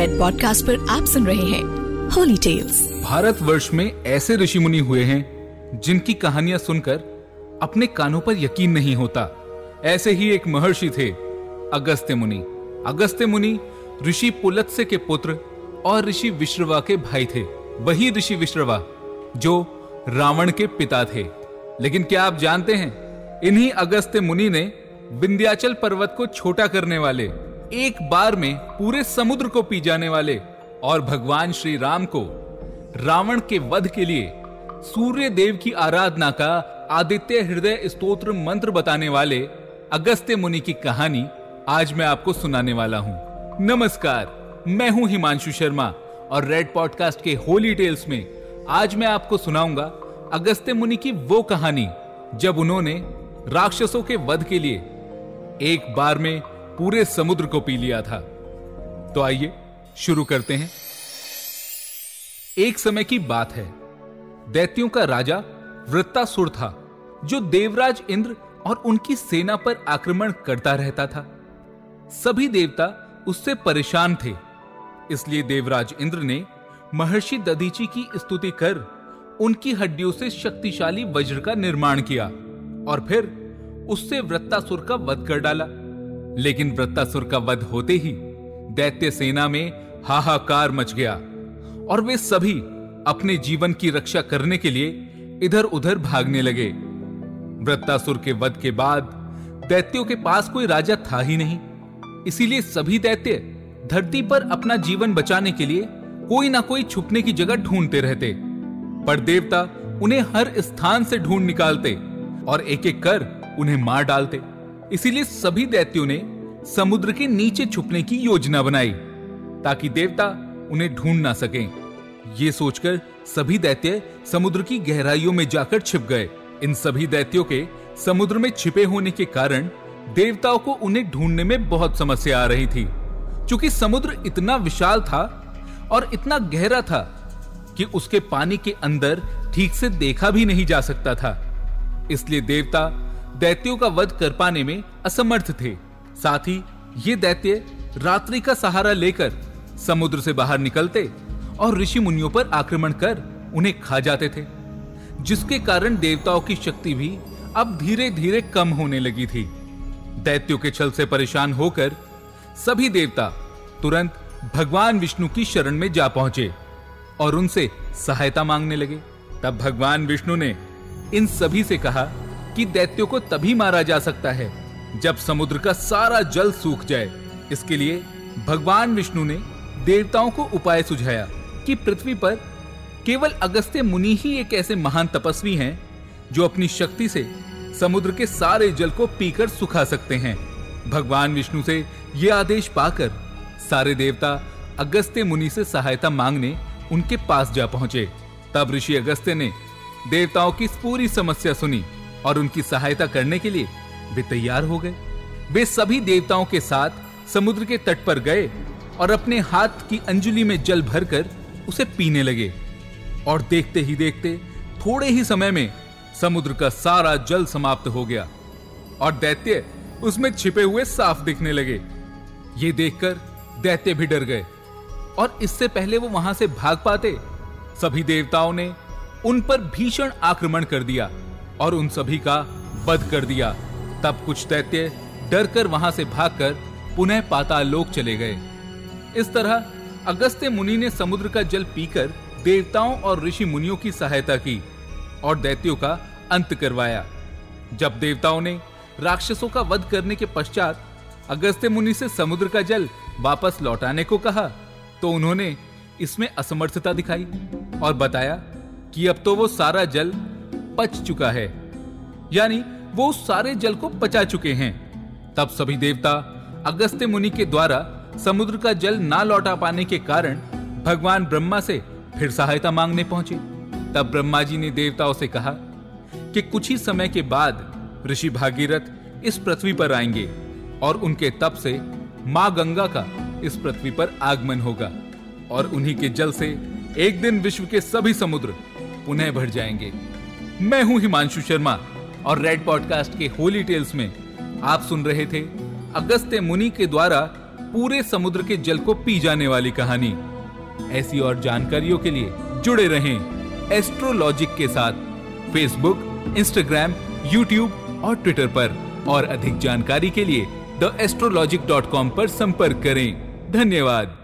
Red podcast पर आप सुन रहे हैं होली टेल्स भारत वर्ष में ऐसे ऋषि मुनि हुए हैं, जिनकी कहानियाँ सुनकर अपने कानों पर यकीन नहीं होता। ऐसे ही एक महर्षि थे, अगस्त्य मुनि। अगस्त्य मुनि ऋषि पुलत्स्य के पुत्र और ऋषि विश्रवा के भाई थे। वही ऋषि विश्रवा, जो रावण के पिता थे। लेकिन क्या आप जानते हैं, इन्हीं अगस्त्य मुनि ने विंध्याचल पर्वत को छोटा करने वाले एक बार में पूरे समुद्र को पी जाने वाले और भगवान श्री राम को रावण के वध के लिए सूर्य देव की आराधना का आदित्य हृदय स्तोत्र मंत्र बताने वाले अगस्त्य मुनि की कहानी आज मैं आपको सुनाने वाला हूँ। नमस्कार, मैं हूँ हिमांशु शर्मा और रेड पॉडकास्ट के होली टेल्स में आज मैं आपको सुनाऊँगा अगस्त्य मुनि की वो कहानी जब उन्होंने राक्षसों के वध के लिए एक बार में पूरे समुद्र को पी लिया था। तो आइए, शुरू करते हैं। एक समय की बात है। दैत्यों का राजा वृत्तासुर था, जो देवराज इंद्र और उनकी सेना पर आक्रमण करता रहता था। सभी देवता उससे परेशान थे, इसलिए देवराज इंद्र ने महर्षि दधीची की स्तुति कर उनकी हड्डियों से शक्तिशाली वज्र का निर्माण किया और फिर उससे वृत्तासुर का वध कर डाला। लेकिन वृत्तासुर का वध होते ही दैत्य सेना में हाहाकार मच गया और वे सभी अपने जीवन की रक्षा करने के लिए इधर उधर भागने लगे। वृत्तासुर के वध के बाद दैत्यों के पास कोई राजा था ही नहीं। इसीलिए सभी दैत्य धरती पर अपना जीवन बचाने के लिए कोई ना कोई छुपने की जगह ढूंढते रहते। पर देवता उन्हें हर स्थान से ढूंढ निकालते और एक एक कर उन्हें मार डालते। इसीलिए सभी दैत्यों ने समुद्र के नीचे छुपने की योजना बनाई, ताकि देवता उन्हें ढूंढ ना सकें। ये सोचकर सभी दैत्य समुद्र की गहराइयों में जाकर छिप गए। इन सभी दैत्यों के समुद्र में छिपे होने के कारण देवताओं को उन्हें ढूँढने में बहुत समस्या आ रही थी। क्योंकि समुद्र इतना विशाल था और इतना गहरा था कि उसके पानी के अंदर ठीक से देखा भी नहीं जा सकता था। इसलिए देवता दैत्यों का वध कर पाने में असमर्थ थे। साथ ही ये दैत्य रात्रि का सहारा लेकर समुद्र से बाहर निकलते और ऋषि मुनियों पर आक्रमण कर उन्हें खा जाते थे, जिसके कारण देवताओं की शक्ति भी अब धीरे धीरे कम होने लगी थी। दैत्यों के छल से परेशान होकर सभी देवता तुरंत भगवान विष्णु की शरण में जा पहुँचे और उनसे सहायता मांगने लगे। तब भगवान विष्णु ने इन सभी से कहा कि दैत्यों को तभी मारा जा सकता है, जब समुद्र का सारा जल सूख जाए। इसके लिए भगवान विष्णु ने देवताओं को उपाय सुझाया कि पृथ्वी पर केवल अगस्त्य मुनि ही एक ऐसे महान तपस्वी हैं, जो अपनी शक्ति से समुद्र के सारे जल को पीकर सुखा सकते हैं। भगवान विष्णु से यह आदेश पाकर सारे देवता अगस्त्य मुनि से सहायता मांगने उनके पास जा पहुँचे। तब ऋषि अगस्त्य ने देवताओं की पूरी समस्या सुनी। और उनकी सहायता करने के लिए वे तैयार हो गए। वे सभी देवताओं के साथ समुद्र के तट पर गए और अपने हाथ की अंजलि में जल भरकर उसे पीने लगे। और देखते ही देखते, थोड़े ही समय में समुद्र का सारा जल समाप्त हो गया और दैत्य उसमें छिपे हुए साफ़ दिखने लगे। ये देखकर दैत्य भी डर गए और इससे पहले वो वहाँ से भाग पाते, सभी देवताओं ने उन पर भीषण आक्रमण कर दिया। और उन सभी का वध कर दिया। तब कुछ दैत्य डर कर वहाँ से भागकर पुनः पाताल लोक चले गए। इस तरह अगस्त्य मुनि ने समुद्र का जल पीकर देवताओं और ऋषि मुनियों की सहायता की और दैत्यों का अंत करवाया। जब देवताओं ने राक्षसों का वध करने के पश्चात अगस्त्य मुनि से समुद्र का जल वापस लौटाने को कहा तो उन्होंने इसमें असमर्थता दिखाई और बताया कि अब तो वो सारा जल पच चुका है। यानी वो उस सारे जल को पचा चुके हैं। तब सभी देवता अगस्त्य मुनि के द्वारा समुद्र का जल ना लौटा पाने के कारण भगवान ब्रह्मा से फिर सहायता मांगने पहुँचे। तब ब्रह्मा जी ने देवताओं से कहा कि कुछ ही समय के बाद ऋषि भागीरथ इस पृथ्वी पर आएँगे और उनके तप से माँ गंगा का इस पृथ्वी पर आगमन होगा और उन्हीं के जल से एक दिन विश्व के सभी समुद्र पुनः भर जाएँगे। मैं हूँ हिमांशु शर्मा और रेड पॉडकास्ट के होली टेल्स में आप सुन रहे थे अगस्त्य मुनि के द्वारा पूरे समुद्र के जल को पी जाने वाली कहानी। ऐसी और जानकारियों के लिए जुड़े रहें एस्ट्रोलॉजिक के साथ फेसबुक इंस्टाग्राम यूट्यूब और ट्विटर पर। और अधिक जानकारी के लिए द एस्ट्रोलॉजिक डॉट कॉम पर संपर्क करें। धन्यवाद।